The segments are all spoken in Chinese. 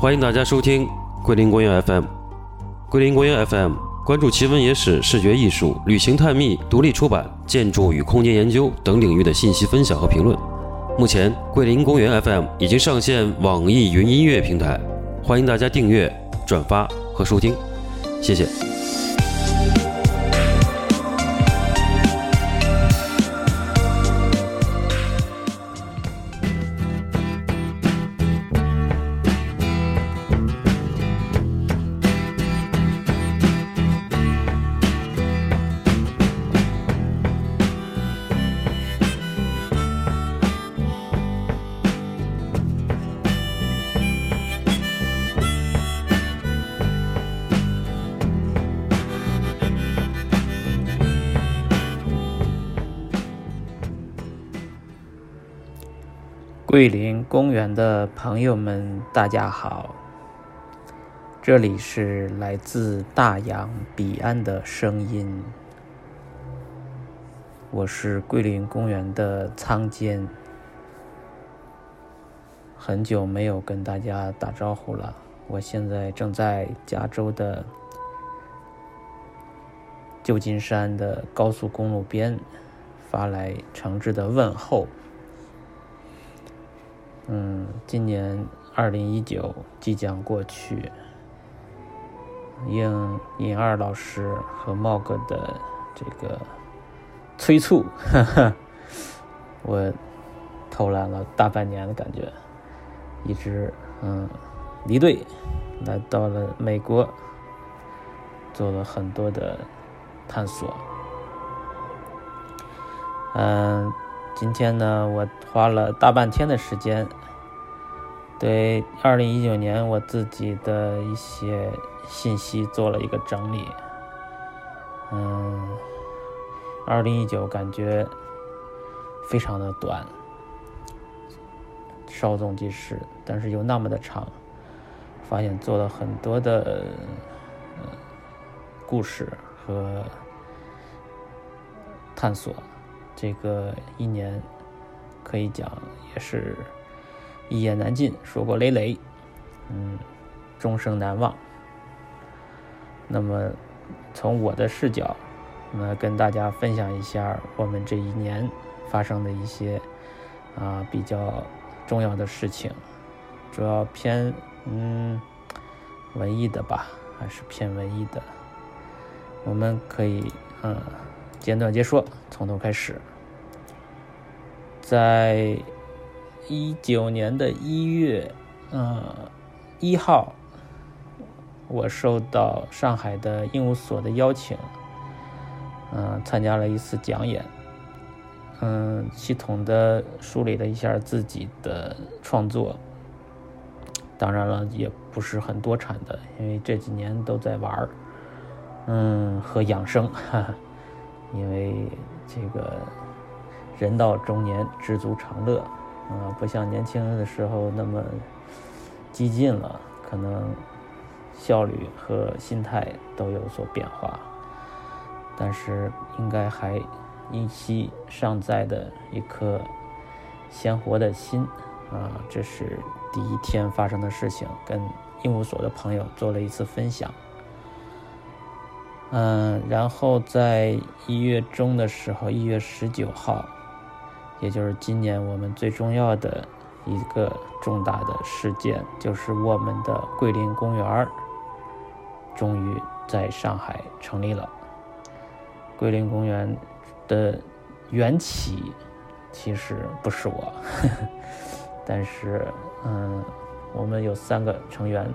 欢迎大家收听桂林公园 FM。桂林公园 FM 关注奇闻野史、视觉艺术、旅行探秘、独立出版、建筑与空间研究等领域的信息分享和评论。目前，桂林公园 FM 已经上线网易云音乐平台，欢迎大家订阅、转发和收听，谢谢。公园的朋友们，大家好！这里是来自大洋彼岸的声音，我是桂林公园的仓监。很久没有跟大家打招呼了，我现在正在加州的旧金山的高速公路边发来诚挚的问候。嗯，今年二零一九即将过去，应尹二老师和茂哥的这个催促，哈哈，我偷懒了大半年的感觉，一直嗯离队，来到了美国，做了很多的探索。嗯，今天呢，我花了大半天的时间。对，二零一九年我自己的一些信息做了一个整理。嗯，二零一九感觉非常的短，稍纵即逝，但是又那么的长。发现做了很多的故事和探索，这个一年可以讲也是。一言难尽，说过累累，嗯，终生难忘。那么，从我的视角，那跟大家分享一下我们这一年发生的一些啊比较重要的事情，主要偏嗯文艺的吧，还是偏文艺的。我们可以嗯简短截说，从头开始，在。一九年的一月，嗯，一号，我受到上海的鹦鹉所的邀请，嗯，参加了一次讲演，嗯，系统的梳理了一下自己的创作，当然了，也不是很多产的，因为这几年都在玩儿，嗯，和养生，哈哈，因为这个人到中年，知足常乐。啊，不像年轻的时候那么激进了，可能效率和心态都有所变化，但是应该还依稀尚在的一颗鲜活的心啊，这是第一天发生的事情，跟鹦鹉所的朋友做了一次分享。嗯，然后在一月中的时候，一月十九号。也就是今年我们最重要的一个重大的事件，就是我们的桂林公园终于在上海成立了。桂林公园的缘起其实不是我，呵 呵但是嗯，我们有三个成员，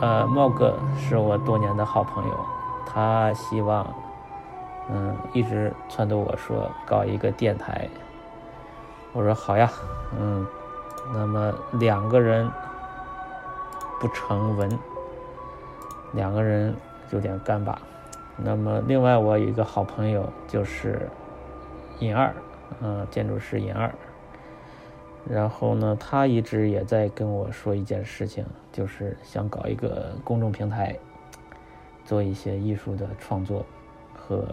呃，茂哥是我多年的好朋友，他希望。嗯，一直撺掇我说搞一个电台。我说好呀，嗯，那么两个人不成文，两个人有点干巴。那么另外我有一个好朋友就是尹二，嗯，建筑师尹二。然后呢，他一直也在跟我说一件事情，就是想搞一个公众平台，做一些艺术的创作和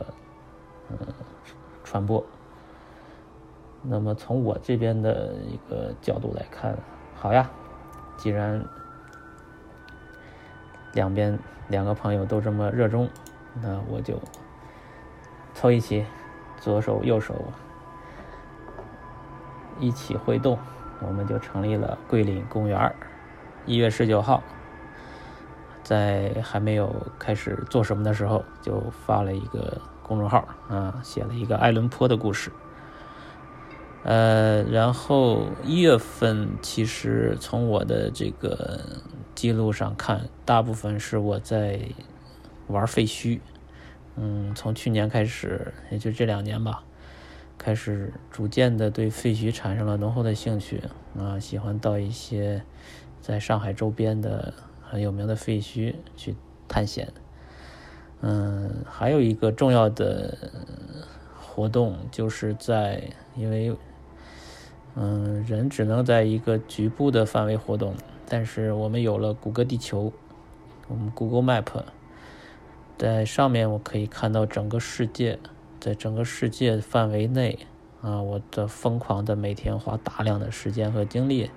嗯传播。那么从我这边的一个角度来看，好呀，既然两边两个朋友都这么热衷，那我就凑一起，左手右手一起挥动，我们就成立了桂林公园。一月十九号，在还没有开始做什么的时候，就发了一个公众号啊，写了一个爱伦坡的故事。呃，然后一月份其实从我的这个记录上看，大部分是我在玩废墟。嗯，从去年开始，也就这两年吧，开始逐渐的对废墟产生了浓厚的兴趣啊，喜欢到一些在上海周边的很有名的废墟去探险。嗯，还有一个重要的活动就是在因为。嗯，人只能在一个局部的范围活动，但是我们有了谷歌地球，我们 Google Map，在上面我可以看到整个世界，在整个世界范围内，啊，我的疯狂的每天花大量的时间和精力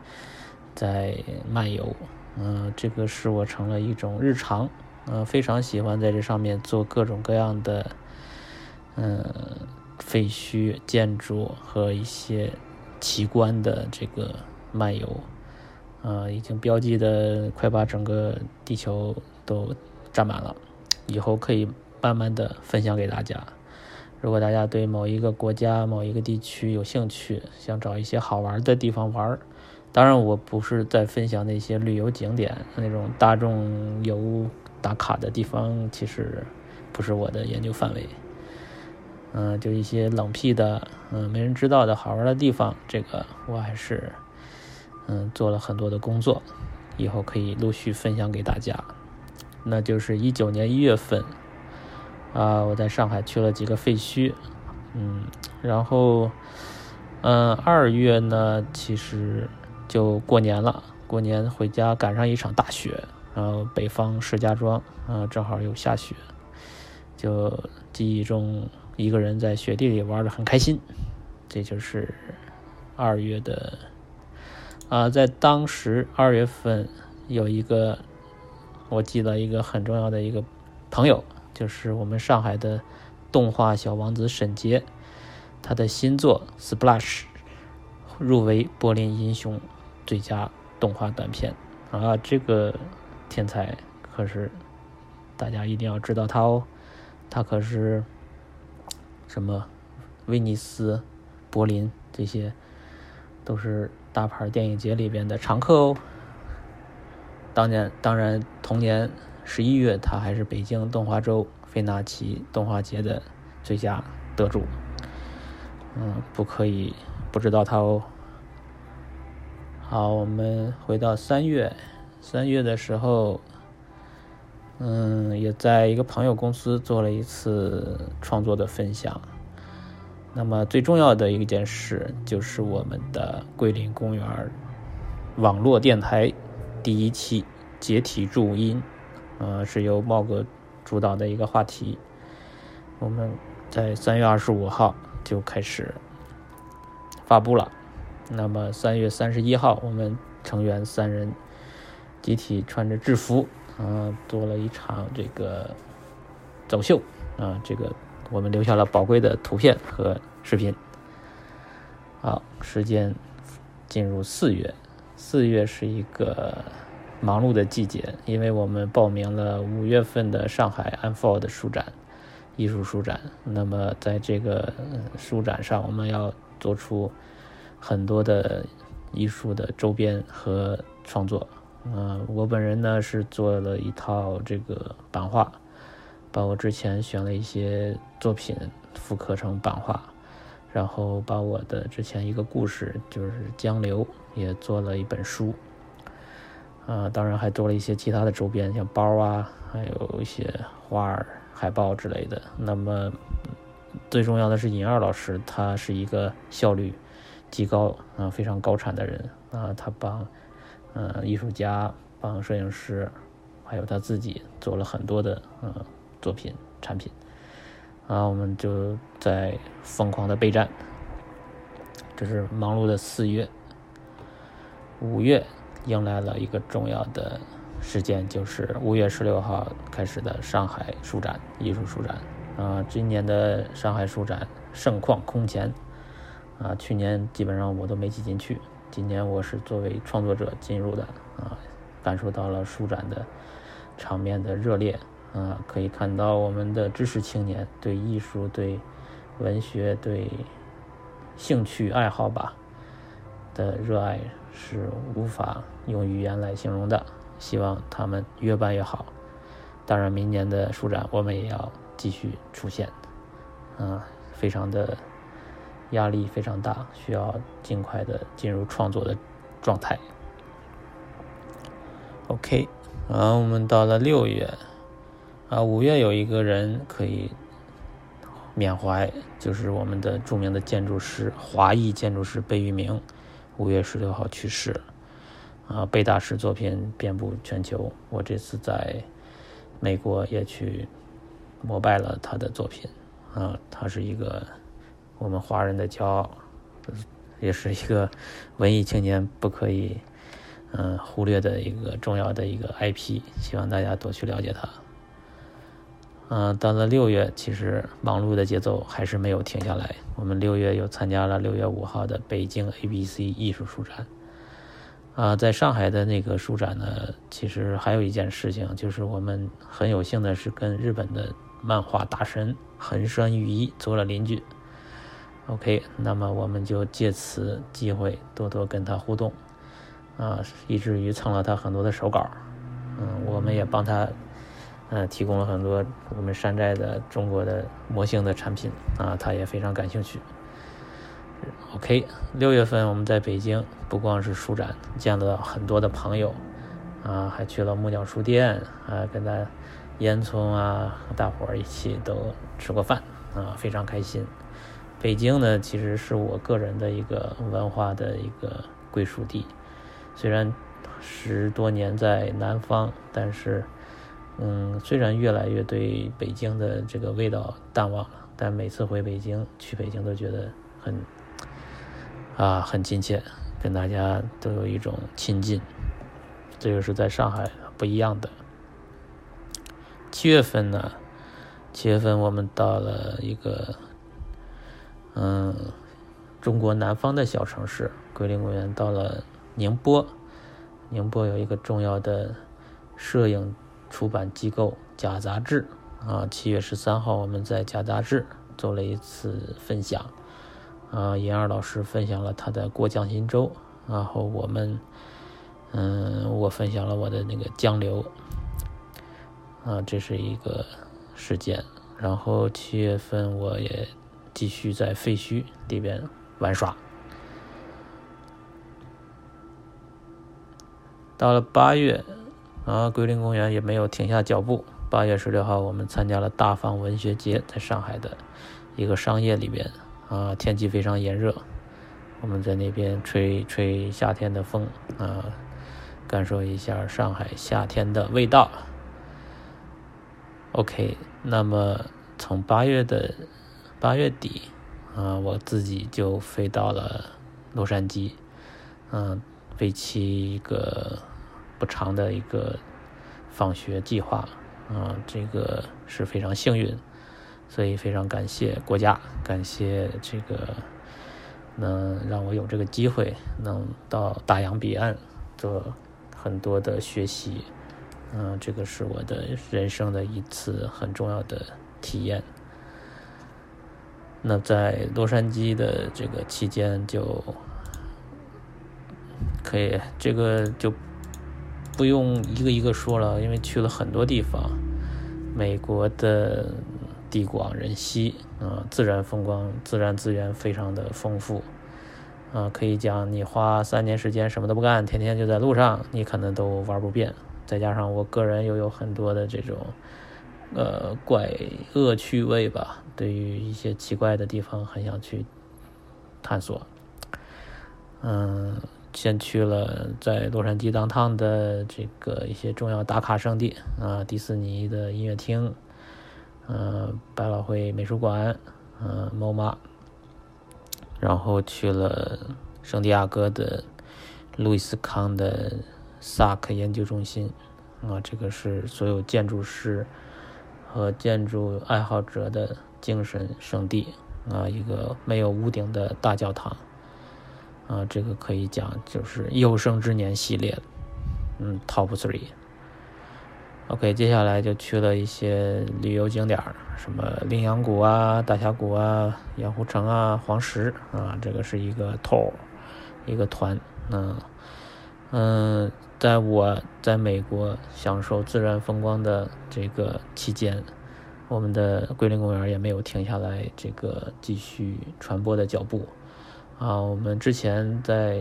在漫游，嗯，这个使我成了一种日常，嗯，非常喜欢在这上面做各种各样的，嗯，废墟建筑和一些。奇观的这个漫游，呃，已经标记的快把整个地球都占满了，以后可以慢慢的分享给大家。如果大家对某一个国家、某一个地区有兴趣，想找一些好玩的地方玩，当然我不是在分享那些旅游景点那种大众游打卡的地方，其实不是我的研究范围。嗯，就一些冷僻的，嗯，没人知道的好玩的地方，这个我还是，嗯，做了很多的工作，以后可以陆续分享给大家。那就是一九年一月份，啊，我在上海去了几个废墟，嗯，然后，嗯，二月呢，其实就过年了，过年回家赶上一场大雪，然后北方石家庄，啊，正好又下雪，就记忆中。一个人在雪地里玩的很开心，这就是二月的啊，在当时二月份有一个我记得一个很重要的一个朋友，就是我们上海的动画小王子沈杰，他的新作《Splash》入围柏林英雄最佳动画短片啊，这个天才可是大家一定要知道他哦，他可是。什么，威尼斯、柏林这些，都是大牌电影节里边的常客哦。当年，当然，同年十一月，他还是北京动画周费纳奇动画节的最佳得主。嗯，不可以不知道他哦。好，我们回到三月，三月的时候。嗯，也在一个朋友公司做了一次创作的分享。那么最重要的一件事就是我们的桂林公园网络电台第一期解体注音，呃，是由茂哥主导的一个话题。我们在三月二十五号就开始发布了。那么三月三十一号，我们成员三人集体穿着制服。啊，做了一场这个走秀啊，这个我们留下了宝贵的图片和视频。好，时间进入四月，四月是一个忙碌的季节，因为我们报名了五月份的上海 Unfold 书展，艺术书展。那么在这个书展上，我们要做出很多的艺术的周边和创作。嗯，我本人呢是做了一套这个版画，把我之前选了一些作品复刻成版画，然后把我的之前一个故事就是江流也做了一本书，啊，当然还做了一些其他的周边，像包啊，还有一些花儿、海报之类的。那么最重要的是尹二老师，他是一个效率极高啊，非常高产的人啊，他把。嗯，艺术家帮摄影师还有他自己做了很多的呃作品产品，啊，我们就在疯狂的备战。这是忙碌的四月，五月迎来了一个重要的事件，就是五月十六号开始的上海书展艺术书展。啊，今年的上海书展盛况空前，啊，去年基本上我都没挤进去，今年我是作为创作者进入的，啊，感受到了书展的场面的热烈，啊，可以看到我们的知识青年对艺术、对文学、对兴趣爱好吧的热爱是无法用语言来形容的，希望他们越办越好。当然，明年的书展我们也要。继续出现，啊，非常的压力非常大，需要尽快的进入创作的状态。OK，啊，我们到了六月，啊，五月有一个人可以缅怀，就是我们的著名的建筑师，华裔建筑师贝聿铭，五月十六号去世。啊，贝大师作品遍布全球，我这次在美国也去。膜拜了他的作品，啊，他是一个我们华人的骄傲，也是一个文艺青年不可以嗯忽略的一个重要的一个 IP，希望大家多去了解他。嗯，到了六月，其实忙碌的节奏还是没有停下来。我们六月又参加了六月五号的北京 ABC 艺术书展。啊，在上海的那个书展呢，其实还有一件事情，就是我们很有幸的是跟日本的。漫画大神横山裕一做了邻居。OK，那么我们就借此机会多多跟他互动，啊，以至于蹭了他很多的手稿。嗯，我们也帮他，嗯，提供了很多我们山寨的中国的魔性的产品，啊，他也非常感兴趣。OK，六月份我们在北京，不光是书展，见了很多的朋友，啊，还去了木鸟书店，啊，跟他。烟囱啊，大伙儿一起都吃过饭啊，非常开心。北京呢，其实是我个人的一个文化的一个归属地。虽然十多年在南方，但是，嗯，虽然越来越对北京的这个味道淡忘了，但每次回北京，去北京都觉得很啊很亲切，跟大家都有一种亲近。这个是在上海不一样的。七月份呢，七月份我们到了一个，嗯，中国南方的小城市桂林公园，到了宁波。宁波有一个重要的摄影出版机构假杂志啊。七月十三号，我们在假杂志做了一次分享啊。严二老师分享了他的《过江心洲》，然后我们，嗯，我分享了我的那个江流。啊，这是一个事件。然后七月份我也继续在废墟里边玩耍。到了八月，啊，桂林公园也没有停下脚步。八月十六号，我们参加了大放文学节，在上海的一个商业里边。啊，天气非常炎热，我们在那边吹吹夏天的风，啊，感受一下上海夏天的味道。OK，那么从八月的八月底，啊，我自己就飞到了洛杉矶，嗯，为期一个不长的一个访学计划，啊，这个是非常幸运，所以非常感谢国家，感谢这个能让我有这个机会能到大洋彼岸做很多的学习。嗯，这个是我的人生的一次很重要的体验。那在洛杉矶的这个期间，就可以这个就不用一个一个说了，因为去了很多地方，美国的地广人稀啊，自然风光、自然资源非常的丰富啊，可以讲你花三年时间什么都不干，天天就在路上，你可能都玩不遍。再加上我个人又有很多的这种，呃，怪恶趣味吧，对于一些奇怪的地方很想去探索。嗯，先去了在洛杉矶当趟的这个一些重要打卡圣地啊，迪士尼的音乐厅，呃，百老汇美术馆，呃，MoMA，然后去了圣地亚哥的路易斯康的萨克研究中心，啊，这个是所有建筑师和建筑爱好者的精神圣地啊，一个没有屋顶的大教堂。啊，这个可以讲就是有生之年系列，嗯，Top Three。OK，接下来就去了一些旅游景点什么羚羊谷啊、大峡谷啊、盐湖城啊、黄石啊，这个是一个 tour，一个团。嗯嗯，在我在美国享受自然风光的这个期间，我们的桂林公园也没有停下来这个继续传播的脚步。啊，我们之前在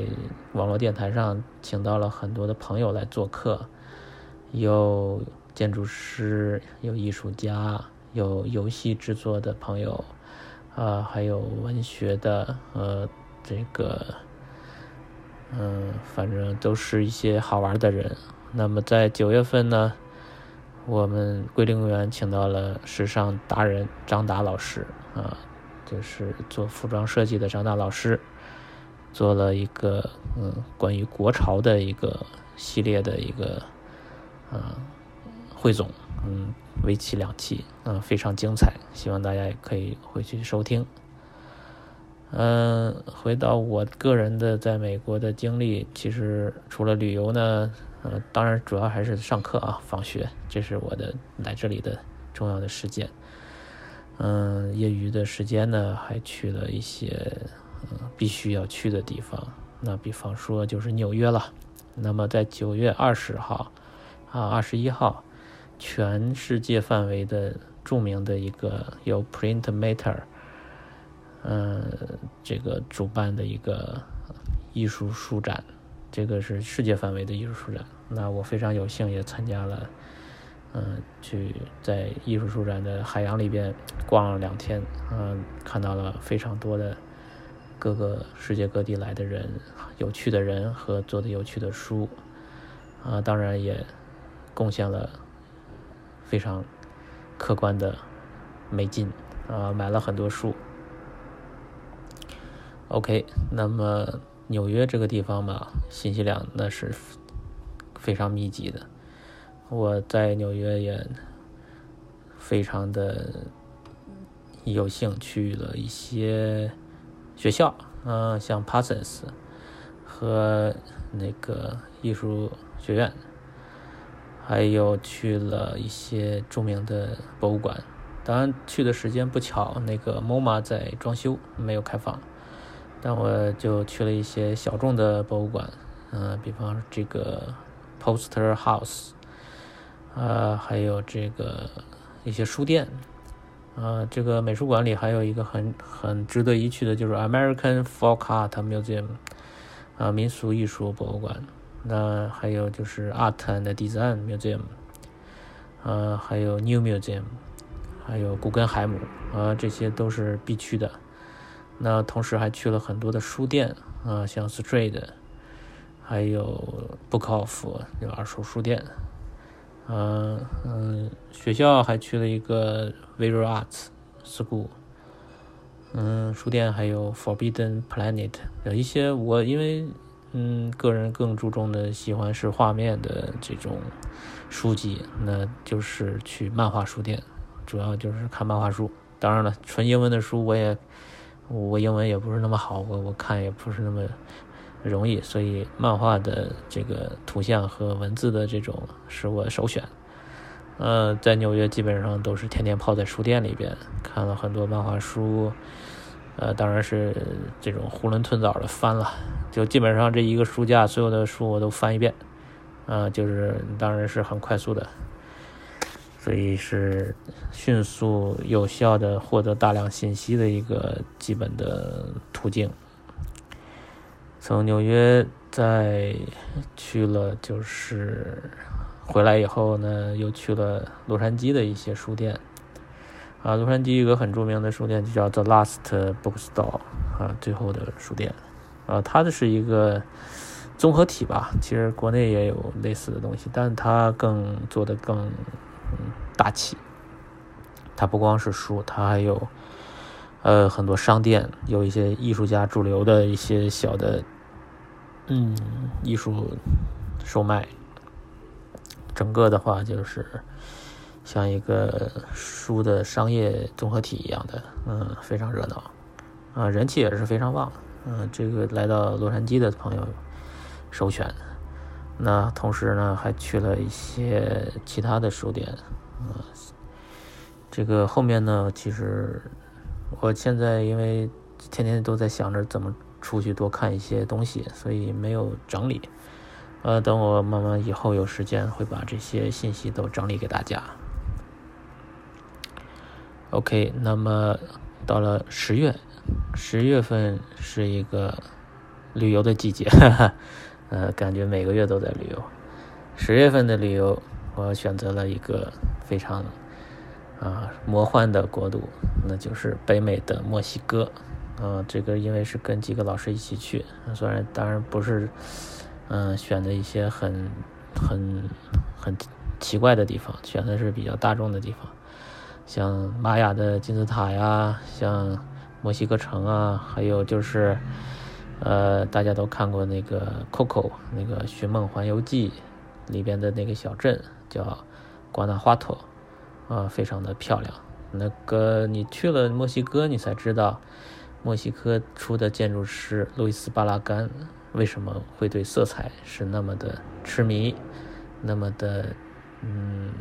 网络电台上请到了很多的朋友来做客，有建筑师，有艺术家，有游戏制作的朋友，啊，还有文学的，呃，这个，嗯，反正都是一些好玩的人。那么在九月份呢，我们桂林公园请到了时尚达人张达老师，啊。就是做服装设计的张达老师，做了一个嗯关于国潮的一个系列的一个嗯汇总，嗯为期两期，嗯非常精彩，希望大家也可以回去收听。嗯，回到我个人的在美国的经历，其实除了旅游呢，呃当然主要还是上课啊，放学，这是我的来这里的重要的时间。嗯，业余的时间呢，还去了一些嗯必须要去的地方。那比方说就是纽约了。那么在九月二十号啊，二十一号，全世界范围的著名的一个由 Print mater 嗯这个主办的一个艺术书展，这个是世界范围的艺术书展。那我非常有幸也参加了。嗯，去在艺术书展的海洋里边逛了两天，嗯，看到了非常多的各个世界各地来的人，有趣的人和做的有趣的书，啊，当然也贡献了非常客观的美金，啊，买了很多书。OK，那么纽约这个地方嘛，信息量那是非常密集的。我在纽约也非常的有幸去了一些学校，嗯，像 Parsons 和那个艺术学院，还有去了一些著名的博物馆。当然去的时间不巧，那个 MoMA 在装修，没有开放。但我就去了一些小众的博物馆，嗯，比方这个 Poster House。呃，还有这个一些书店，呃，这个美术馆里还有一个很很值得一去的，就是 American Folk Art Museum，啊，民俗艺术博物馆。那还有就是 Art and Design Museum，呃，还有 New Museum，还有古根海姆，啊，这些都是必去的。那同时还去了很多的书店，啊，像 Straight，还有 Book Off，有二手书店。嗯嗯，学校还去了一个 Visual Arts School，嗯，书店还有 Forbidden Planet，有一些我因为嗯个人更注重的喜欢是画面的这种书籍，那就是去漫画书店，主要就是看漫画书。当然了，纯英文的书我也我英文也不是那么好，我我看也不是那么。容易，所以漫画的这个图像和文字的这种是我首选。呃，在纽约基本上都是天天泡在书店里边，看了很多漫画书，呃，当然是这种囫囵吞枣的翻了，就基本上这一个书架所有的书我都翻一遍，啊，就是当然是很快速的，所以是迅速有效的获得大量信息的一个基本的途径。从纽约再去了，就是回来以后呢，又去了洛杉矶的一些书店。啊，洛杉矶一个很著名的书店就叫 The Last Bookstore，啊，最后的书店。啊，它的是一个综合体吧。其实国内也有类似的东西，但它更做的更嗯大气。它不光是书，它还有呃很多商店，有一些艺术家主流的一些小的嗯艺术售卖。整个的话就是像一个书的商业综合体一样的，嗯，非常热闹，啊，人气也是非常旺，嗯，这个来到洛杉矶的朋友首选。那同时呢，还去了一些其他的书店，嗯，这个后面呢，其实我现在因为天天都在想着怎么出去多看一些东西，所以没有整理。呃，等我慢慢以后有时间，会把这些信息都整理给大家。OK，那么到了十月，十月份是一个旅游的季节，哈哈，呃，感觉每个月都在旅游。十月份的旅游，我选择了一个非常啊魔幻的国度，那就是北美的墨西哥。啊，这个因为是跟几个老师一起去，虽然当然不是。嗯，选的一些很很很奇怪的地方，选的是比较大众的地方，像玛雅的金字塔呀，像墨西哥城啊，还有就是，呃，大家都看过那个《Coco》那个《寻梦环游记》里边的那个小镇叫瓜纳花托，啊，非常的漂亮。那个你去了墨西哥，你才知道墨西哥出的建筑师路易斯·巴拉干。为什么会对色彩是那么的痴迷，那么的嗯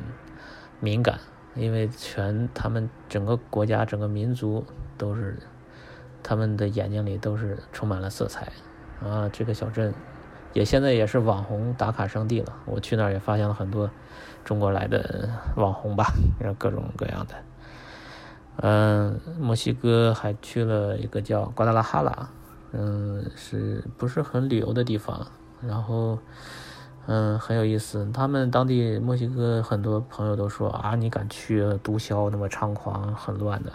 敏感？因为全他们整个国家、整个民族都是他们的眼睛里都是充满了色彩啊！这个小镇也现在也是网红打卡圣地了。我去那儿也发现了很多中国来的网红吧，各种各样的。嗯，墨西哥还去了一个叫瓜达拉哈拉。嗯，是不是很旅游的地方？然后，嗯，很有意思。他们当地墨西哥很多朋友都说啊，你敢去毒枭那么猖狂、很乱的？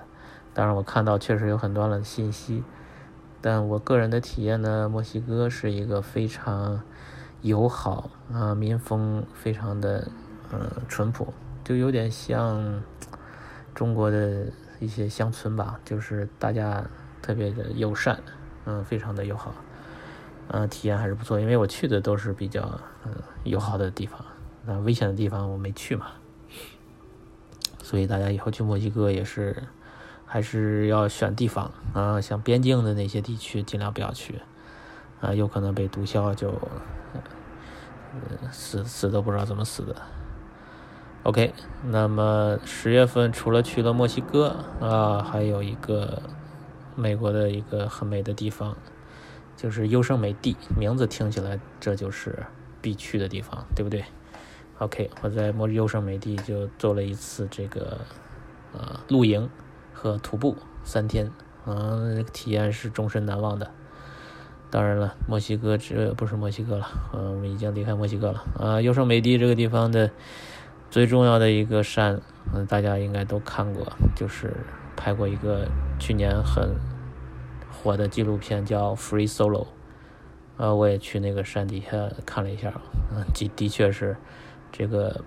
当然，我看到确实有很多的信息。但我个人的体验呢，墨西哥是一个非常友好啊，民风非常的嗯淳朴，就有点像中国的一些乡村吧，就是大家特别的友善。嗯，非常的友好，嗯，体验还是不错。因为我去的都是比较嗯友好的地方，那危险的地方我没去嘛。所以大家以后去墨西哥也是，还是要选地方啊，像边境的那些地区尽量不要去，啊，有可能被毒枭就，死死都不知道怎么死的。OK，那么十月份除了去了墨西哥啊，还有一个。美国的一个很美的地方，就是优胜美地，名字听起来这就是必去的地方，对不对？OK，我在墨优胜美地就做了一次这个呃露营和徒步三天，嗯，体验是终身难忘的。当然了，墨西哥这不是墨西哥了，嗯，我们已经离开墨西哥了啊。优胜美地这个地方的最重要的一个山，嗯，大家应该都看过，就是。拍过一个去年很火的纪录片，叫《Free Solo》，呃，我也去那个山底下看了一下，嗯，的的确是这个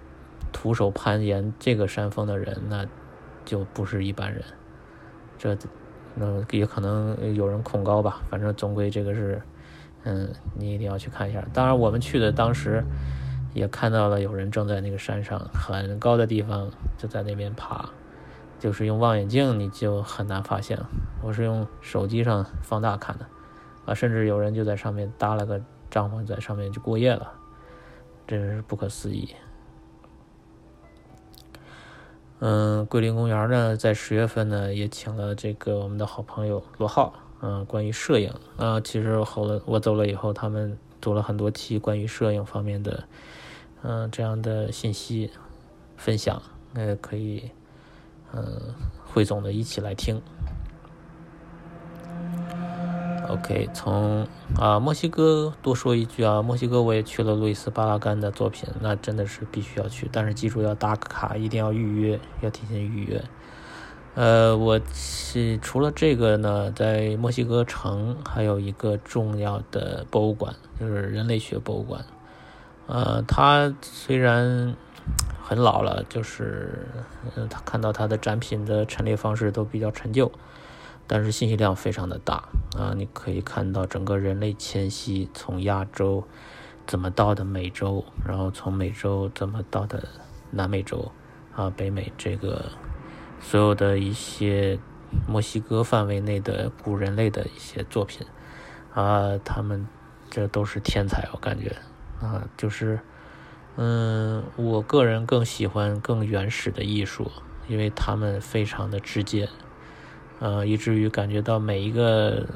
徒手攀岩这个山峰的人，那就不是一般人。这那也可能有人恐高吧，反正总归这个是，嗯，你一定要去看一下。当然，我们去的当时也看到了有人正在那个山上很高的地方就在那边爬。就是用望远镜，你就很难发现了。我是用手机上放大看的，啊，甚至有人就在上面搭了个帐篷，在上面就过夜了，真是不可思议。嗯，桂林公园呢，在十月份呢，也请了这个我们的好朋友罗浩，嗯，关于摄影啊，其实后来我走了以后，他们做了很多期关于摄影方面的，嗯，这样的信息分享，呃，可以。嗯，汇总的一起来听。OK，从啊墨西哥多说一句啊，墨西哥我也去了路易斯巴拉干的作品，那真的是必须要去，但是记住要打卡，一定要预约，要提前预约。呃，我是除了这个呢，在墨西哥城还有一个重要的博物馆，就是人类学博物馆。呃，它虽然很老了，就是嗯，他看到它的展品的陈列方式都比较陈旧，但是信息量非常的大啊！你可以看到整个人类迁徙从亚洲怎么到的美洲，然后从美洲怎么到的南美洲啊、北美这个所有的一些墨西哥范围内的古人类的一些作品啊，他们这都是天才，我感觉。啊，就是，嗯，我个人更喜欢更原始的艺术，因为他们非常的直接，呃，以至于感觉到每一个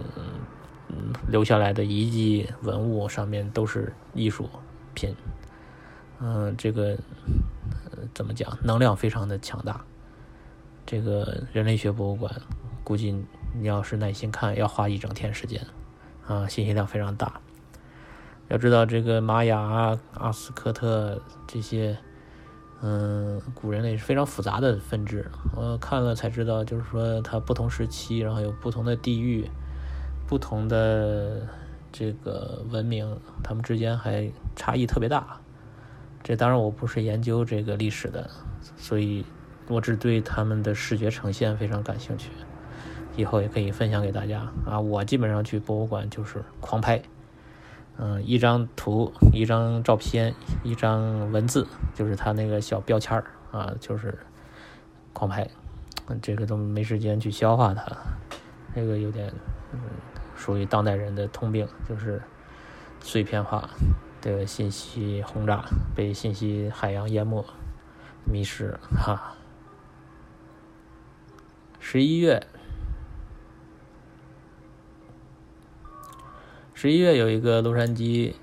嗯留下来的遗迹文物上面都是艺术品，嗯，这个怎么讲，能量非常的强大。这个人类学博物馆，估计你要是耐心看，要花一整天时间，啊，信息量非常大。要知道，这个玛雅、阿斯科特这些，嗯，古人类是非常复杂的分支。我看了才知道，就是说它不同时期，然后有不同的地域、不同的这个文明，他们之间还差异特别大。这当然我不是研究这个历史的，所以我只对他们的视觉呈现非常感兴趣。以后也可以分享给大家啊！我基本上去博物馆就是狂拍。嗯，一张图，一张照片，一张文字，就是他那个小标签儿啊，就是狂拍，这个都没时间去消化它，这个有点嗯，属于当代人的通病，就是碎片化的信息轰炸，被信息海洋淹没、迷失哈。十一月。十一月有一个洛杉矶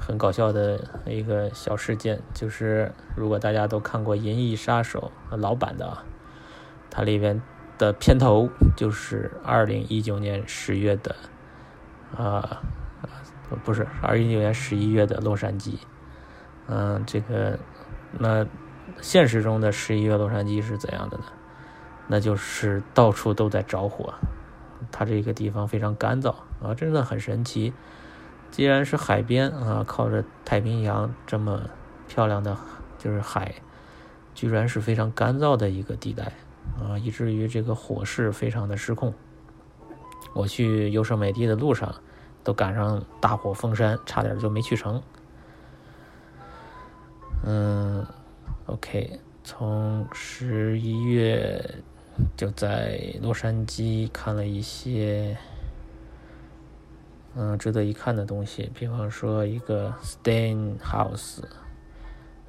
很搞笑的一个小事件，就是如果大家都看过《银翼杀手》老版的啊，它里面的片头就是二零一九年十月的，啊，不是二零一九年十一月的洛杉矶，嗯，这个那现实中的十一月洛杉矶是怎样的呢？那就是到处都在着火。它这个地方非常干燥啊，真的很神奇。既然是海边啊，靠着太平洋这么漂亮的就是海，居然是非常干燥的一个地带啊，以至于这个火势非常的失控。我去优胜美地的路上都赶上大火封山，差点就没去成。嗯，OK，从十一月。就在洛杉矶看了一些，嗯，值得一看的东西，比方说一个 Stain House，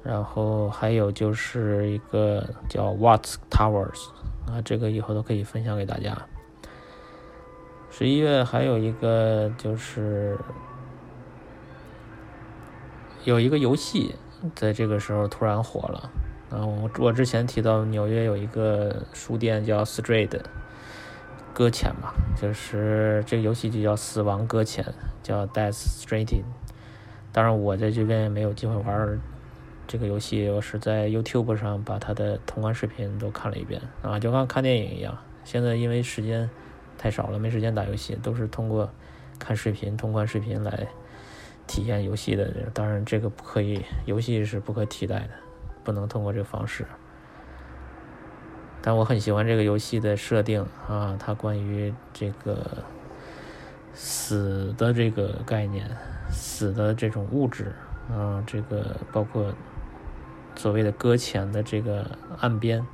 然后还有就是一个叫 Watts Towers，啊，这个以后都可以分享给大家。十一月还有一个就是有一个游戏，在这个时候突然火了。嗯，我我之前提到纽约有一个书店叫 Strayed，搁浅嘛，就是这个游戏就叫死亡搁浅，叫 Death Stranding。当然，我在这边也没有机会玩这个游戏，我是在 YouTube 上把它的通关视频都看了一遍啊，就像看电影一样。现在因为时间太少了，没时间打游戏，都是通过看视频、通关视频来体验游戏的。当然，这个不可以，游戏是不可替代的。不能通过这个方式，但我很喜欢这个游戏的设定啊，它关于这个死的这个概念，死的这种物质啊，这个包括所谓的搁浅的这个岸边，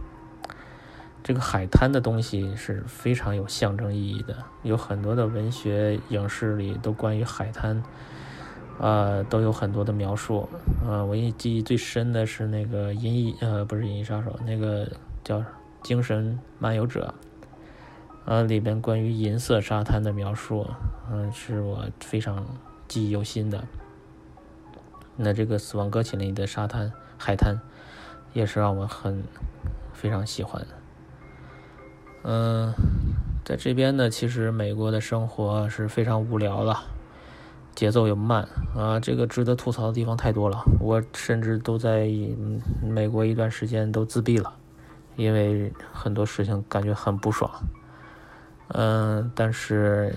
这个海滩的东西是非常有象征意义的，有很多的文学影视里都关于海滩。呃，都有很多的描述。呃，我印记忆最深的是那个《银翼》，呃，不是《银翼杀手》，那个叫《精神漫游者》。呃，里边关于银色沙滩的描述，嗯，是我非常记忆犹新的。那这个《死亡搁浅》里的沙滩、海滩，也是让我很非常喜欢。嗯，在这边呢，其实美国的生活是非常无聊了。节奏又慢啊，这个值得吐槽的地方太多了。我甚至都在美国一段时间都自闭了，因为很多事情感觉很不爽。嗯，但是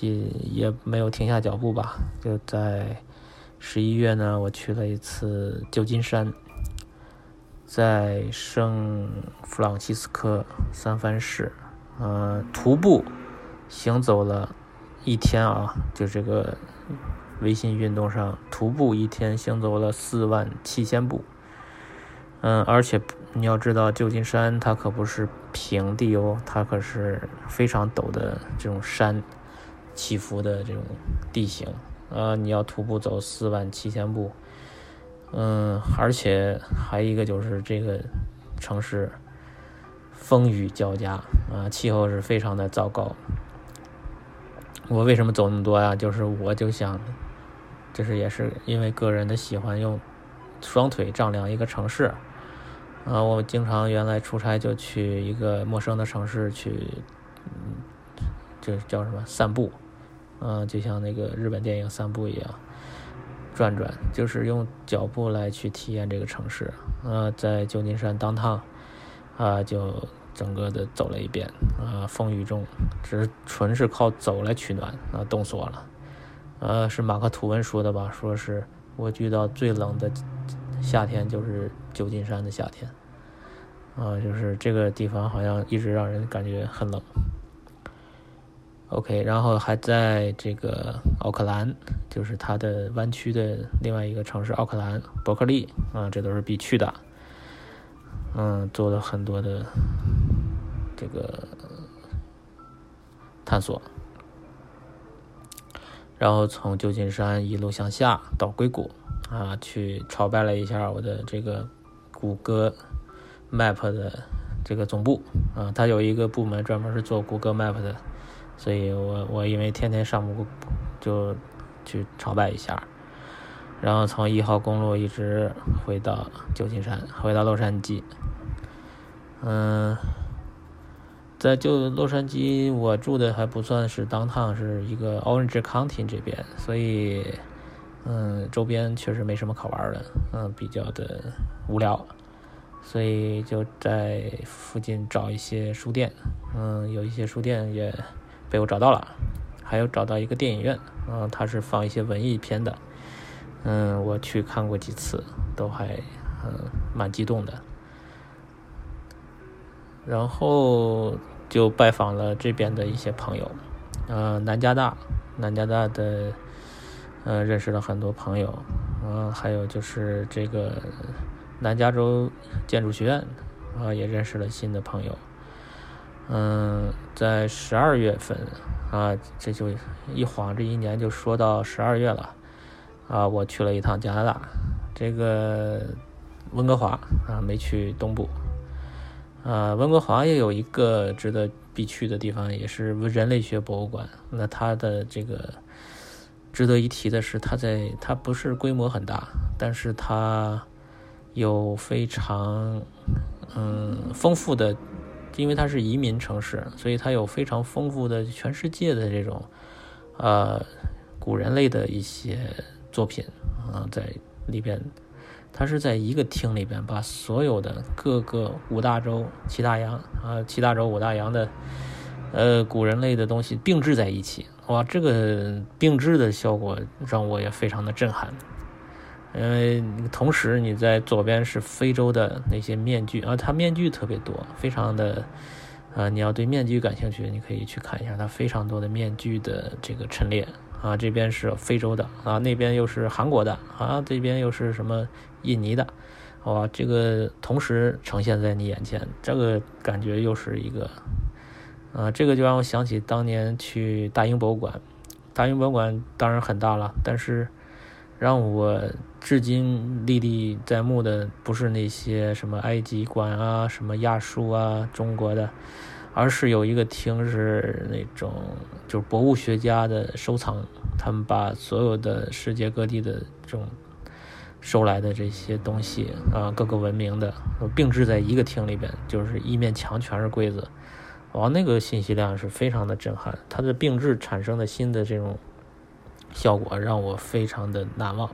也也没有停下脚步吧。就在十一月呢，我去了一次旧金山，在圣弗朗西斯科三藩市，嗯，徒步行走了一天啊，就这个微信运动上徒步一天行走了四万七千步。嗯，而且你要知道，旧金山它可不是平地哦，它可是非常陡的这种山起伏的这种地形啊！你要徒步走四万七千步，嗯，而且还一个就是这个城市风雨交加啊，气候是非常的糟糕。我为什么走那么多呀？就是我就想，就是也是因为个人的喜欢，用双腿丈量一个城市。啊，我经常原来出差就去一个陌生的城市去，嗯，这叫什么散步，啊，就像那个日本电影散步一样，转转，就是用脚步来去体验这个城市。啊，在旧金山当趟，啊，就整个的走了一遍，啊，风雨中，只是纯是靠走来取暖，啊，冻死我了。呃，是马克吐温说的吧？说是我遇到最冷的夏天就是。旧金山的夏天，啊，就是这个地方好像一直让人感觉很冷。OK，然后还在这个奥克兰，就是它的湾区的另外一个城市奥克兰、伯克利啊，这都是必去的。嗯，做了很多的这个探索，然后从旧金山一路向下到硅谷啊，去朝拜了一下我的这个。谷歌 Map 的这个总部啊，它有一个部门专门是做谷歌 Map 的，所以我我因为天天上谷就去朝拜一下，然后从一号公路一直回到旧金山，回到洛杉矶。嗯，在旧洛杉矶，我住的还不算是当趟，是一个 Orange County 这边，所以嗯，周边确实没什么可玩的，嗯，比较的。无聊，所以就在附近找一些书店，嗯，有一些书店也被我找到了，还有找到一个电影院，嗯，它是放一些文艺片的，嗯，我去看过几次，都还嗯蛮激动的，然后就拜访了这边的一些朋友，嗯，南加大，南加大的，嗯，认识了很多朋友，嗯，还有就是这个。南加州建筑学院啊，也认识了新的朋友。嗯，在十二月份啊，这就一晃这一年就说到十二月了啊。我去了一趟加拿大，这个温哥华啊，没去东部。啊，温哥华也有一个值得必去的地方，也是人类学博物馆。那它的这个值得一提的是，它在它不是规模很大，但是它。有非常嗯丰富的，因为它是移民城市，所以它有非常丰富的全世界的这种呃古人类的一些作品啊在里边。它是在一个厅里边把所有的各个五大洲、七大洋啊、七大洲五大洋的呃古人类的东西并置在一起。哇，这个并置的效果让我也非常的震撼。因为同时你在左边是非洲的那些面具啊，它面具特别多，非常的，啊，你要对面具感兴趣，你可以去看一下它非常多的面具的这个陈列啊，这边是非洲的啊，那边又是韩国的啊，这边又是什么印尼的，哇，这个同时呈现在你眼前，这个感觉又是一个，啊，这个就让我想起当年去大英博物馆，大英博物馆当然很大了，但是。让我至今历历在目的不是那些什么埃及馆啊、什么亚述啊、中国的，而是有一个厅是那种就是博物学家的收藏，他们把所有的世界各地的这种收来的这些东西啊，各个文明的并置在一个厅里边，就是一面墙全是柜子，哇，那个信息量是非常的震撼，它的并置产生的新的这种。效果让我非常的难忘。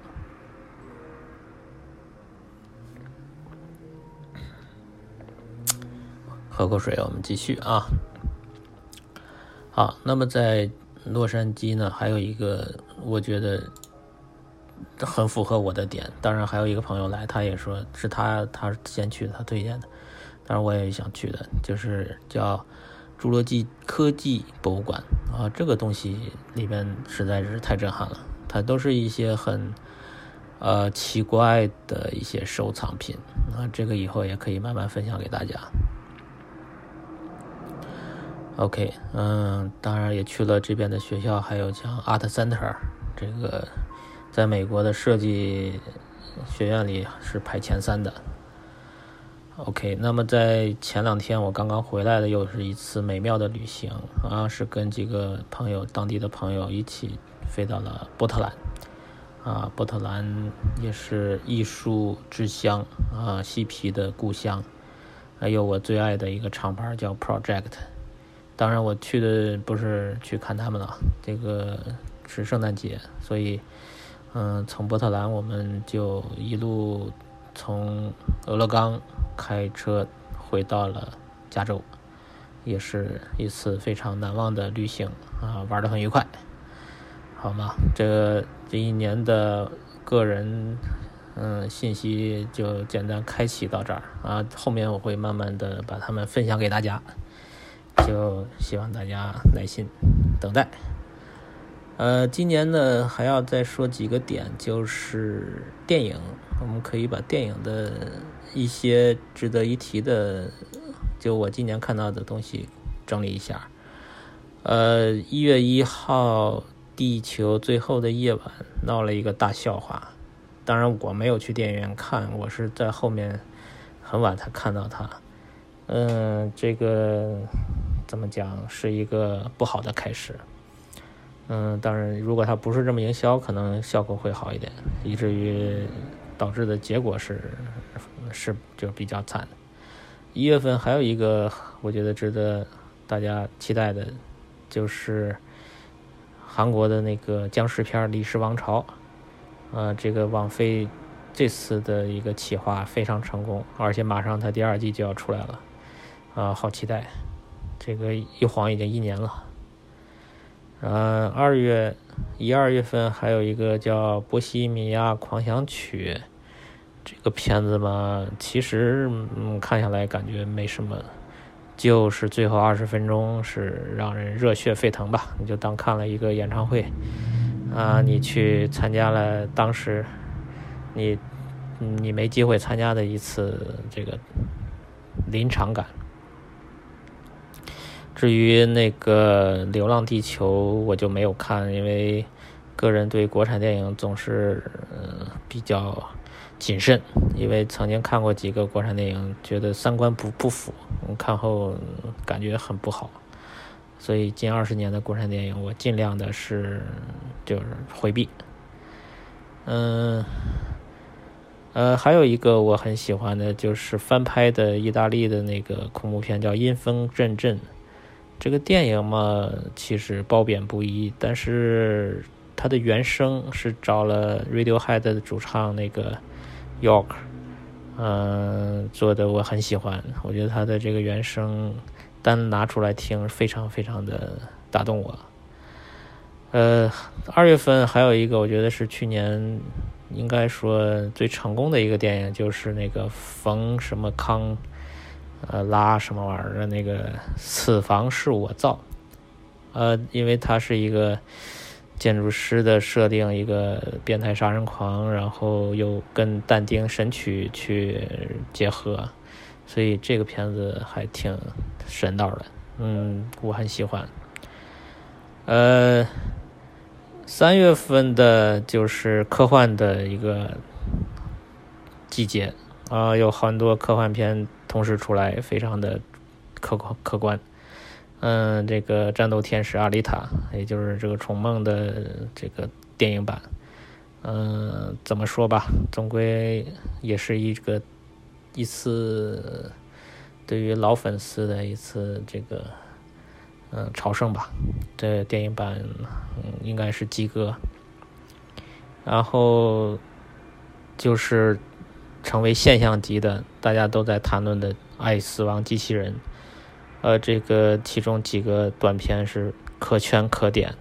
喝口水，我们继续啊。好，那么在洛杉矶呢，还有一个我觉得很符合我的点。当然，还有一个朋友来，他也说是他他先去的，他推荐的。当然，我也想去的，就是叫侏罗纪科技博物馆啊。这个东西里边实在是太震撼了，它都是一些很呃奇怪的一些收藏品啊。这个以后也可以慢慢分享给大家。OK，嗯，当然也去了这边的学校，还有像 Art Center，这个在美国的设计学院里是排前三的。OK，那么在前两天我刚刚回来的，又是一次美妙的旅行啊，是跟几个朋友、当地的朋友一起飞到了波特兰啊，波特兰也是艺术之乡啊，嬉皮的故乡，还有我最爱的一个厂牌叫 Project。当然，我去的不是去看他们了，这个是圣诞节，所以，嗯，从波特兰我们就一路从俄勒冈开车回到了加州，也是一次非常难忘的旅行啊，玩得很愉快，好吗？这这一年的个人嗯信息就简单开启到这儿啊，后面我会慢慢的把它们分享给大家。就希望大家耐心等待。呃，今年呢还要再说几个点，就是电影，我们可以把电影的一些值得一提的，就我今年看到的东西整理一下。呃，一月一号，《地球最后的夜晚》闹了一个大笑话，当然我没有去电影院看，我是在后面很晚才看到它。嗯，这个。怎么讲是一个不好的开始，嗯，当然，如果它不是这么营销，可能效果会好一点，以至于导致的结果是是就比较惨。一月份还有一个我觉得值得大家期待的，就是韩国的那个僵尸片《李氏王朝》，呃，这个网飞这次的一个企划非常成功，而且马上它第二季就要出来了，啊，好期待。这个一晃已经一年了，嗯，二月一二月份还有一个叫《波西米亚狂想曲》，这个片子嘛，其实嗯看下来感觉没什么，就是最后二十分钟是让人热血沸腾吧，你就当看了一个演唱会，啊，你去参加了当时你你没机会参加的一次这个临场感。至于那个《流浪地球》，我就没有看，因为个人对国产电影总是嗯比较谨慎，因为曾经看过几个国产电影，觉得三观不不符，看后感觉很不好，所以近二十年的国产电影，我尽量的是就是回避。嗯，呃，还有一个我很喜欢的，就是翻拍的意大利的那个恐怖片，叫《阴风阵阵》。这个电影嘛，其实褒贬不一，但是它的原声是找了 Radiohead 的主唱那个 York，嗯，做的我很喜欢，我觉得他的这个原声单拿出来听，非常非常的打动我。呃，二月份还有一个，我觉得是去年应该说最成功的一个电影，就是那个冯什么康。呃，拉什么玩意儿的那个？此房是我造，呃，因为它是一个建筑师的设定，一个变态杀人狂，然后又跟但丁《神曲》去结合，所以这个片子还挺神道的。嗯，我很喜欢。呃，三月份的就是科幻的一个季节啊，有很多科幻片。同时出来，非常的客观客观。嗯，这个战斗天使阿丽塔，也就是这个虫梦的这个电影版。嗯，怎么说吧，总归也是一个一次对于老粉丝的一次这个嗯朝圣吧。这电影版应该是及格。然后就是。成为现象级的，大家都在谈论的《爱死亡机器人》，呃，这个其中几个短片是可圈可点，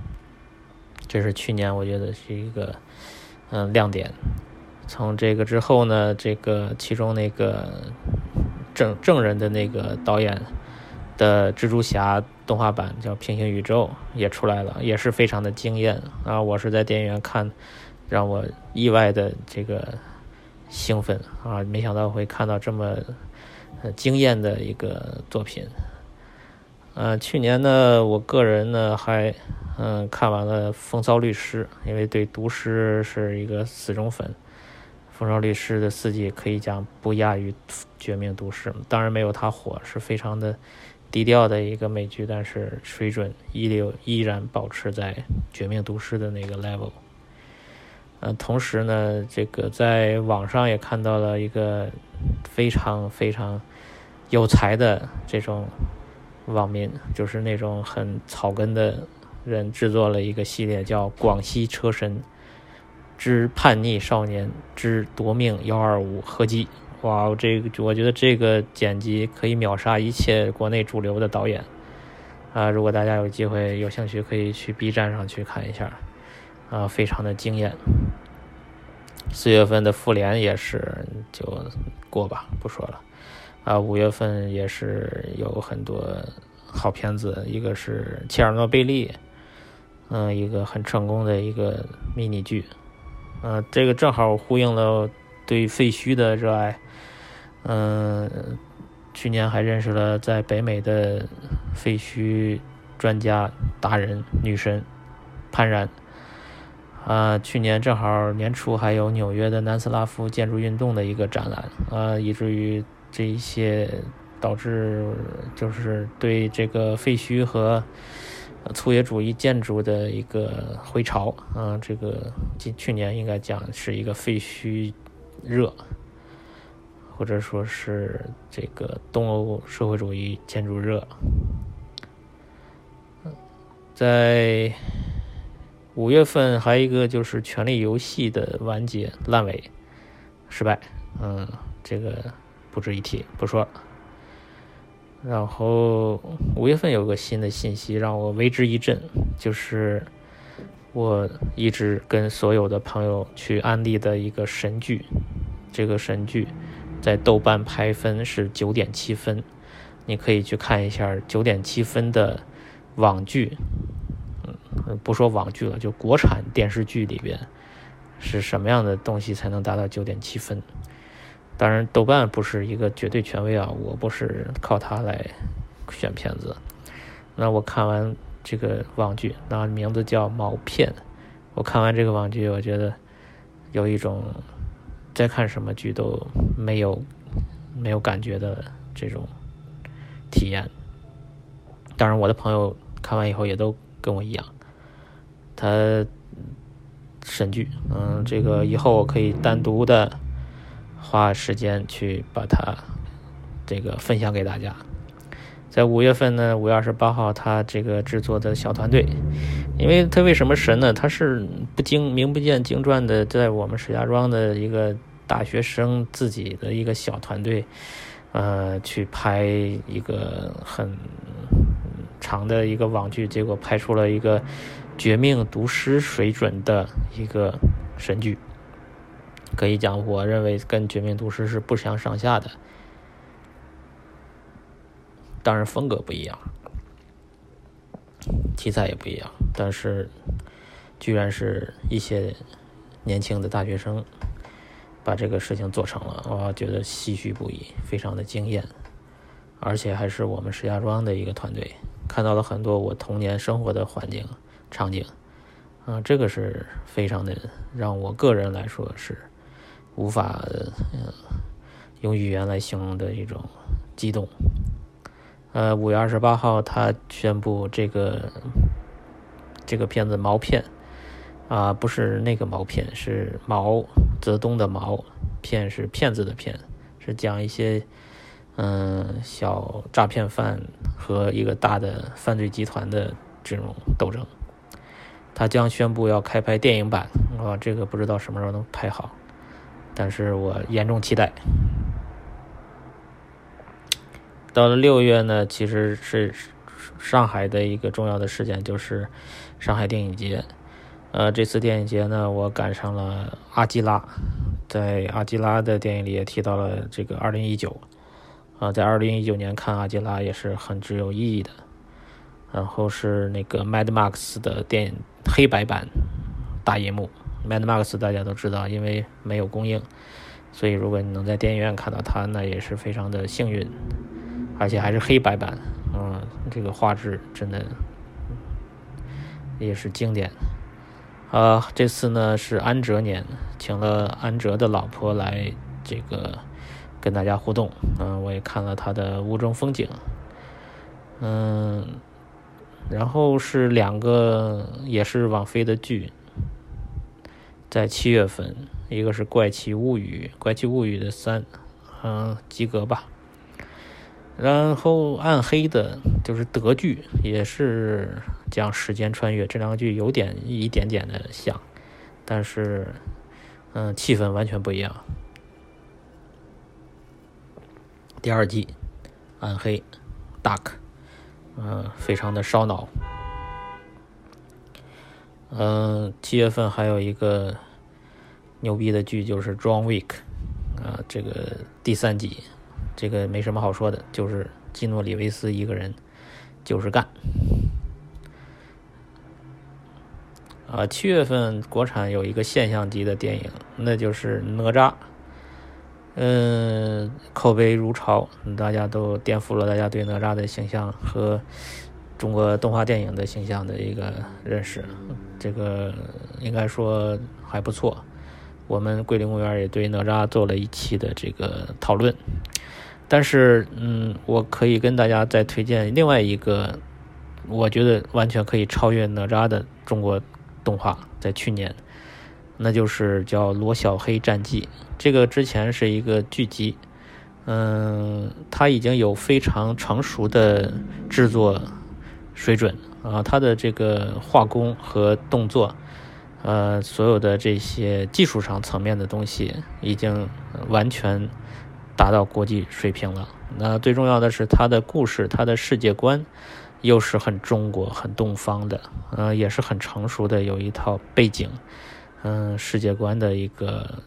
这是去年我觉得是一个嗯亮点。从这个之后呢，这个其中那个证证人的那个导演的蜘蛛侠动画版叫《平行宇宙》也出来了，也是非常的惊艳啊！我是在电影院看，让我意外的这个兴奋啊！没想到会看到这么惊艳的一个作品。呃，去年呢，我个人呢还嗯看完了《风骚律师》，因为对毒师是一个死忠粉，《风骚律师》的四季可以讲不亚于《绝命毒师》，当然没有它火，是非常的低调的一个美剧，但是水准一流依然保持在《绝命毒师》的那个 level。呃，同时呢，这个在网上也看到了一个非常非常有才的这种。网民就是那种很草根的人制作了一个系列，叫《广西车神之叛逆少年之夺命幺二五合击》。哇，这个我觉得这个剪辑可以秒杀一切国内主流的导演啊！如果大家有机会有兴趣，可以去 B 站上去看一下啊，非常的惊艳。四月份的复联也是就过吧，不说了。啊，五月份也是有很多好片子，一个是切尔诺贝利，嗯，一个很成功的一个迷你剧，嗯，这个正好呼应了对废墟的热爱，嗯，去年还认识了在北美的废墟专家达人女神潘然，啊，去年正好年初还有纽约的南斯拉夫建筑运动的一个展览，啊，以至于。这一些导致就是对这个废墟和粗野主义建筑的一个回潮啊，这个今去年应该讲是一个废墟热，或者说是这个东欧社会主义建筑热。在五月份还有一个就是《权力游戏》的完结烂尾失败，嗯，这个。不值一提，不说了。然后五月份有个新的信息让我为之一振，就是我一直跟所有的朋友去安利的一个神剧，这个神剧在豆瓣排分是九点七分，你可以去看一下九点七分的网剧，嗯，不说网剧了，就国产电视剧里边是什么样的东西才能达到九点七分。当然，豆瓣不是一个绝对权威啊，我不是靠它来选片子。那我看完这个网剧，那名字叫《毛片》。我看完这个网剧，我觉得有一种再看什么剧都没有没有感觉的这种体验。当然，我的朋友看完以后也都跟我一样，他神剧，嗯，这个以后我可以单独的。花时间去把它这个分享给大家。在五月份呢，五月二十八号，他这个制作的小团队，因为他为什么神呢？他是不经名不见经传的，在我们石家庄的一个大学生自己的一个小团队，呃，去拍一个很长的一个网剧，结果拍出了一个绝命毒师水准的一个神剧。可以讲，我认为跟《绝命毒师》是不相上下的，当然风格不一样，题材也不一样，但是居然是一些年轻的大学生把这个事情做成了，我觉得唏嘘不已，非常的惊艳，而且还是我们石家庄的一个团队，看到了很多我童年生活的环境场景，啊，这个是非常的让我个人来说是。无法用语言来形容的一种激动。呃，五月二十八号，他宣布这个这个片子毛片啊，不是那个毛片，是毛泽东的毛片，是骗子的骗，是讲一些嗯小诈骗犯和一个大的犯罪集团的这种斗争。他将宣布要开拍电影版，啊，这个不知道什么时候能拍好。但是我严重期待。到了六月呢，其实是上海的一个重要的事件，就是上海电影节。呃，这次电影节呢，我赶上了阿基拉，在阿基拉的电影里也提到了这个二零一九。啊，在二零一九年看阿基拉也是很具有意义的。然后是那个 Mad Max 的电影黑白版大银幕，Mad Max 大家都知道，因为没有公映，所以如果你能在电影院看到它，那也是非常的幸运，而且还是黑白版，嗯，这个画质真的也是经典。啊，这次呢是安哲年，请了安哲的老婆来这个跟大家互动，嗯，我也看了他的雾中风景，嗯。然后是两个也是网飞的剧，在七月份，一个是《怪奇物语》，《怪奇物语》的三，嗯，及格吧。然后暗黑的，就是德剧，也是讲时间穿越，这两个剧有点一点点的像，但是，嗯，气氛完全不一样。第二季，暗黑，Dark。嗯，非常的烧脑。嗯，七月份还有一个牛逼的剧，就是《John Wick》啊，这个第三集，这个没什么好说的，就是基诺里维斯一个人就是干。啊，七月份国产有一个现象级的电影，那就是《哪吒》。嗯，口碑如潮，大家都颠覆了大家对哪吒的形象和中国动画电影的形象的一个认识。这个应该说还不错。我们桂林公园也对哪吒做了一期的这个讨论。但是，嗯，我可以跟大家再推荐另外一个，我觉得完全可以超越哪吒的中国动画，在去年。那就是叫《罗小黑战记》，这个之前是一个剧集，嗯，它已经有非常成熟的制作水准啊，他的这个画工和动作，呃，所有的这些技术上层面的东西已经完全达到国际水平了。那最重要的是，他的故事、他的世界观又是很中国、很东方的，呃，也是很成熟的，有一套背景。嗯，世界观的一个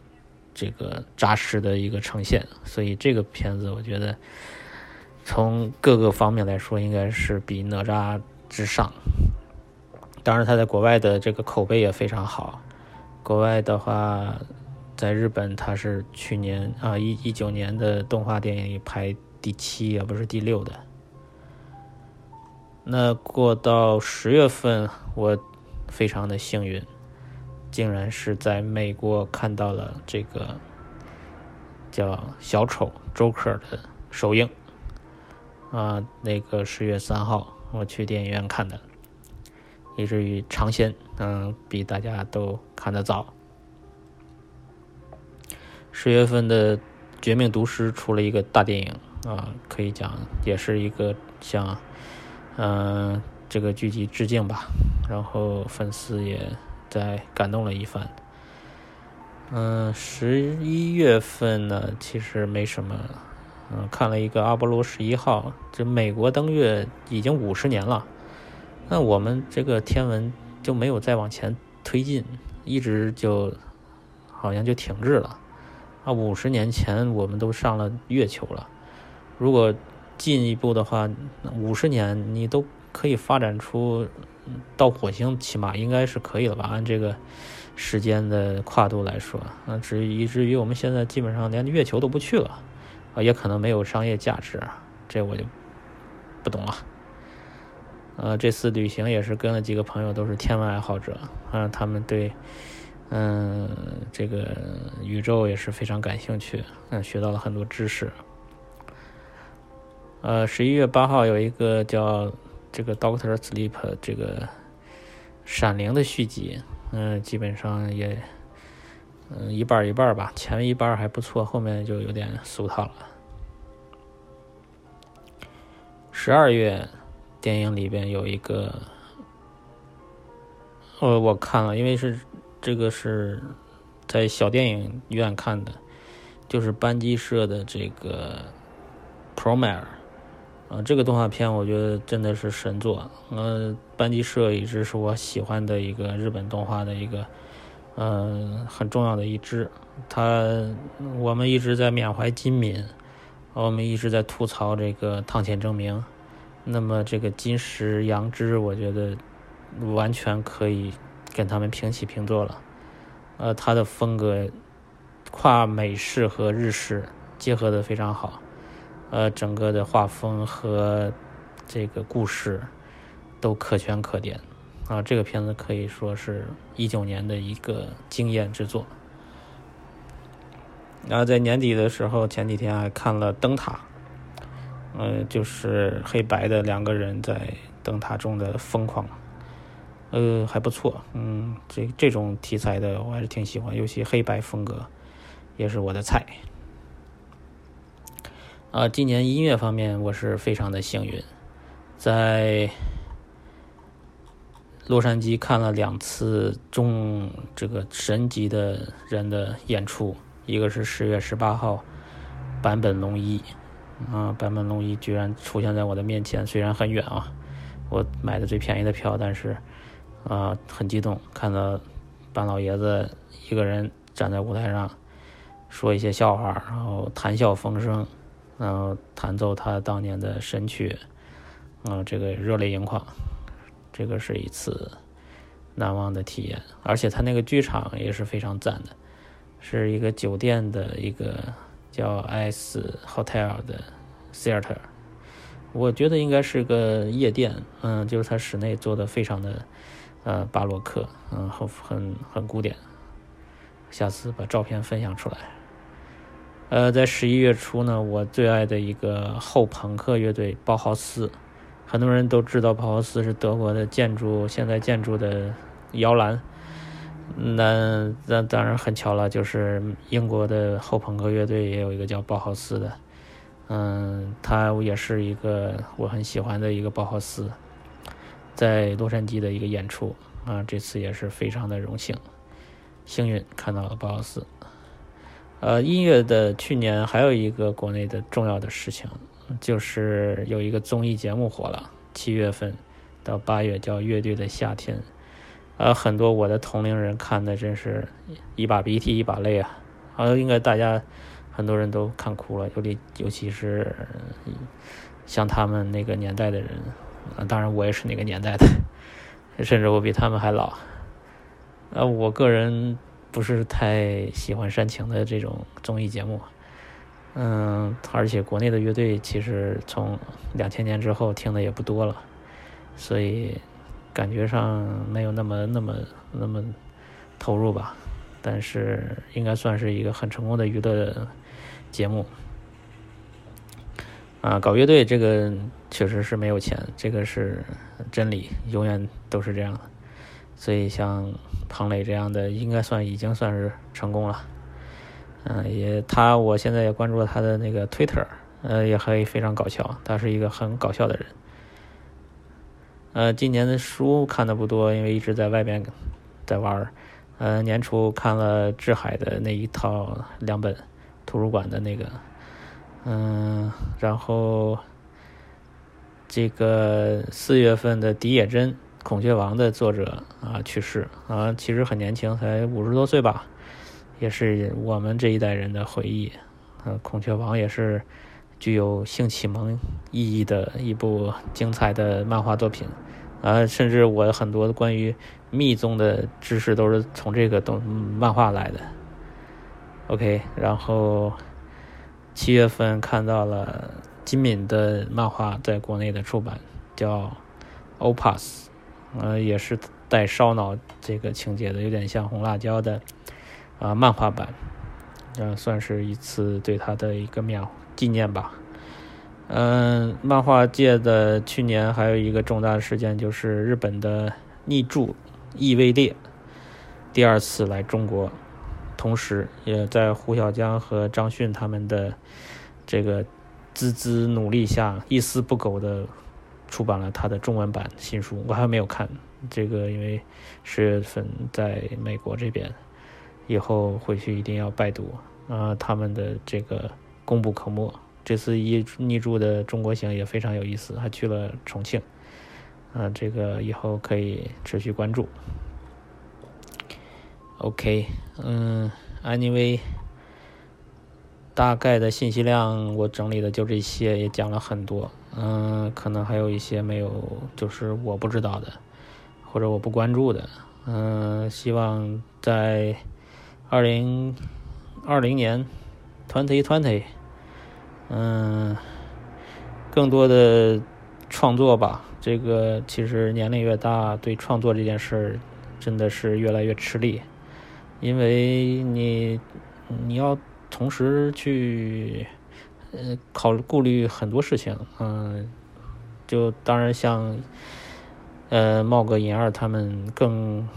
这个扎实的一个呈现，所以这个片子我觉得从各个方面来说，应该是比哪吒之上。当然，他在国外的这个口碑也非常好。国外的话，在日本他是去年啊一一九年的动画电影里排第七，而不是第六的。那过到十月份，我非常的幸运。竟然是在美国看到了这个叫小丑 Joker 的首映啊，那个十月三号我去电影院看的，以至于尝鲜，嗯，比大家都看得早。十月份的《绝命毒师》出了一个大电影啊，可以讲也是一个向嗯这个剧集致敬吧，然后粉丝也。在感动了一番。嗯，十一月份呢，其实没什么。嗯，看了一个阿波罗十一号，这美国登月已经五十年了，那我们这个天文就没有再往前推进，一直就好像就停滞了。啊，五十年前我们都上了月球了，如果进一步的话，五十年你都可以发展出。到火星起码应该是可以了吧？按这个时间的跨度来说，啊，至于以至于我们现在基本上连月球都不去了，啊，也可能没有商业价值，这我就不懂了。呃，这次旅行也是跟了几个朋友，都是天文爱好者，啊，他们对嗯这个宇宙也是非常感兴趣，嗯，学到了很多知识。呃，十一月八号有一个叫。这个 Doctor Sleep 这个《闪灵》的续集，嗯，基本上也，嗯，一半一半吧。前面一半还不错，后面就有点俗套了。十二月电影里边有一个，呃，我看了，因为是这个是在小电影院看的，就是班机社的这个 Promare。啊，这个动画片我觉得真的是神作。呃，班级社一直是我喜欢的一个日本动画的一个，呃，很重要的一支。他我们一直在缅怀金敏，我们一直在吐槽这个汤浅证明。那么这个金石阳之，我觉得完全可以跟他们平起平坐了。呃，他的风格跨美式和日式结合的非常好。呃，整个的画风和这个故事都可圈可点啊！这个片子可以说是一九年的一个惊艳之作。然后在年底的时候，前几天还看了《灯塔》，呃，就是黑白的两个人在灯塔中的疯狂，呃，还不错。嗯，这这种题材的我还是挺喜欢，尤其黑白风格也是我的菜。啊，今年音乐方面我是非常的幸运，在洛杉矶看了两次中这个神级的人的演出，一个是十月十八号，坂本龙一，啊，坂本龙一居然出现在我的面前，虽然很远啊，我买的最便宜的票，但是啊很激动，看到坂老爷子一个人站在舞台上说一些笑话，然后谈笑风生。然后弹奏他当年的神曲，啊，这个热泪盈眶，这个是一次难忘的体验。而且他那个剧场也是非常赞的，是一个酒店的一个叫 S Hotel 的 Theater，我觉得应该是个夜店，嗯，就是它室内做的非常的呃巴洛克，嗯，很很很古典。下次把照片分享出来。呃，在十一月初呢，我最爱的一个后朋克乐队包豪斯，很多人都知道包豪斯是德国的建筑现代建筑的摇篮。那那当然很巧了，就是英国的后朋克乐队也有一个叫包豪斯的，嗯，他也是一个我很喜欢的一个包豪斯，在洛杉矶的一个演出啊，这次也是非常的荣幸，幸运看到了包豪斯。呃，音乐的去年还有一个国内的重要的事情，就是有一个综艺节目火了，七月份到八月叫《乐队的夏天》，呃，很多我的同龄人看的真是一把鼻涕一把泪啊，好像应该大家很多人都看哭了，尤其尤其是像他们那个年代的人，当然我也是那个年代的，甚至我比他们还老，呃，我个人。不是太喜欢煽情的这种综艺节目，嗯，而且国内的乐队其实从两千年之后听的也不多了，所以感觉上没有那么那么那么投入吧。但是应该算是一个很成功的娱乐节目。啊，搞乐队这个确实是没有钱，这个是真理，永远都是这样的。所以像庞磊这样的，应该算已经算是成功了。嗯，也他，我现在也关注了他的那个 Twitter，呃，也可以非常搞笑，他是一个很搞笑的人。呃，今年的书看的不多，因为一直在外边在玩儿。呃，年初看了志海的那一套两本图书馆的那个，嗯，然后这个四月份的狄野真。《孔雀王》的作者啊去世啊，其实很年轻，才五十多岁吧，也是我们这一代人的回忆。呃，《孔雀王》也是具有性启蒙意义的一部精彩的漫画作品啊，甚至我很多关于密宗的知识都是从这个动漫画来的。OK，然后七月份看到了金敏的漫画在国内的出版，叫《Opus》。呃，也是带烧脑这个情节的，有点像红辣椒的啊漫画版，呃，算是一次对他的一个缅纪念吧。嗯，漫画界的去年还有一个重大的事件，就是日本的逆柱异位列第二次来中国，同时也在胡小江和张迅他们的这个孜孜努力下，一丝不苟的。出版了他的中文版新书，我还没有看这个，因为十月份在美国这边，以后回去一定要拜读啊，他们的这个功不可没。这次一逆驻的中国行也非常有意思，还去了重庆，啊，这个以后可以持续关注。OK，嗯，Anyway，大概的信息量我整理的就这些，也讲了很多，嗯，可能还有一些没有，就是我不知道的，或者我不关注的，嗯，希望在二零二零年，twenty twenty。嗯，更多的创作吧。这个其实年龄越大，对创作这件事真的是越来越吃力，因为你你要同时去呃考虑顾虑很多事情。嗯，就当然像呃茂哥、银二他们更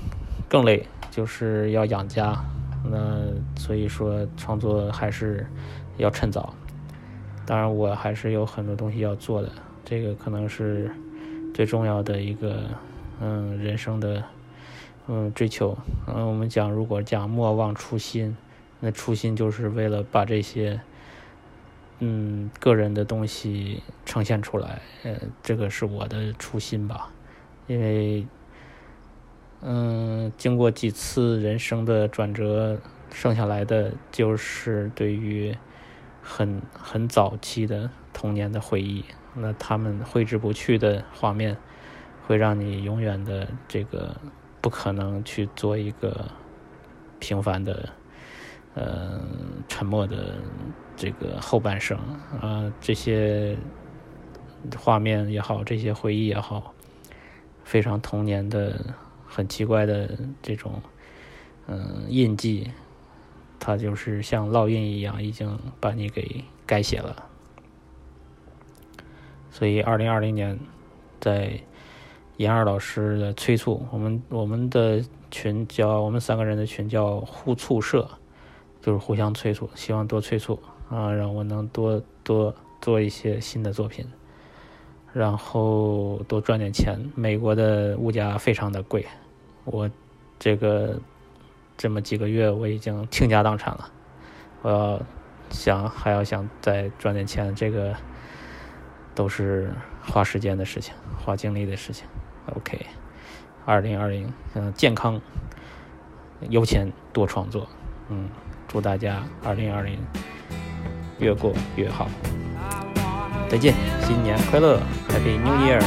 更累，就是要养家。那所以说创作还是要趁早。当然，我还是有很多东西要做的，这个可能是最重要的一个，嗯，人生的，嗯，追求。嗯，我们讲，如果讲莫忘初心，那初心就是为了把这些，嗯，个人的东西呈现出来。呃，这个是我的初心吧，因为，嗯，经过几次人生的转折，剩下来的就是对于。很很早期的童年的回忆，那他们挥之不去的画面，会让你永远的这个不可能去做一个平凡的，呃，沉默的这个后半生啊，这些画面也好，这些回忆也好，非常童年的很奇怪的这种嗯印记。它就是像烙印一样，已经把你给改写了。所以，二零二零年，在严二老师的催促，我们我们的群叫我们三个人的群叫互促社，就是互相催促，希望多催促啊，让我能多多做一些新的作品，然后多赚点钱。美国的物价非常的贵，我这个。这么几个月，我已经倾家荡产了。我要想还要想再赚点钱，这个都是花时间的事情，花精力的事情。OK，二零二零，嗯，健康、有钱、多创作。嗯，祝大家二零二零越过越好。再见，新年快乐，Happy New Year